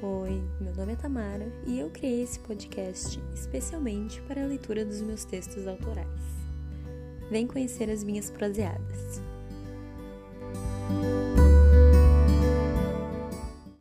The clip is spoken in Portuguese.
Oi, meu nome é Tamara e eu criei esse podcast especialmente para a leitura dos meus textos autorais. Vem conhecer as minhas proseadas.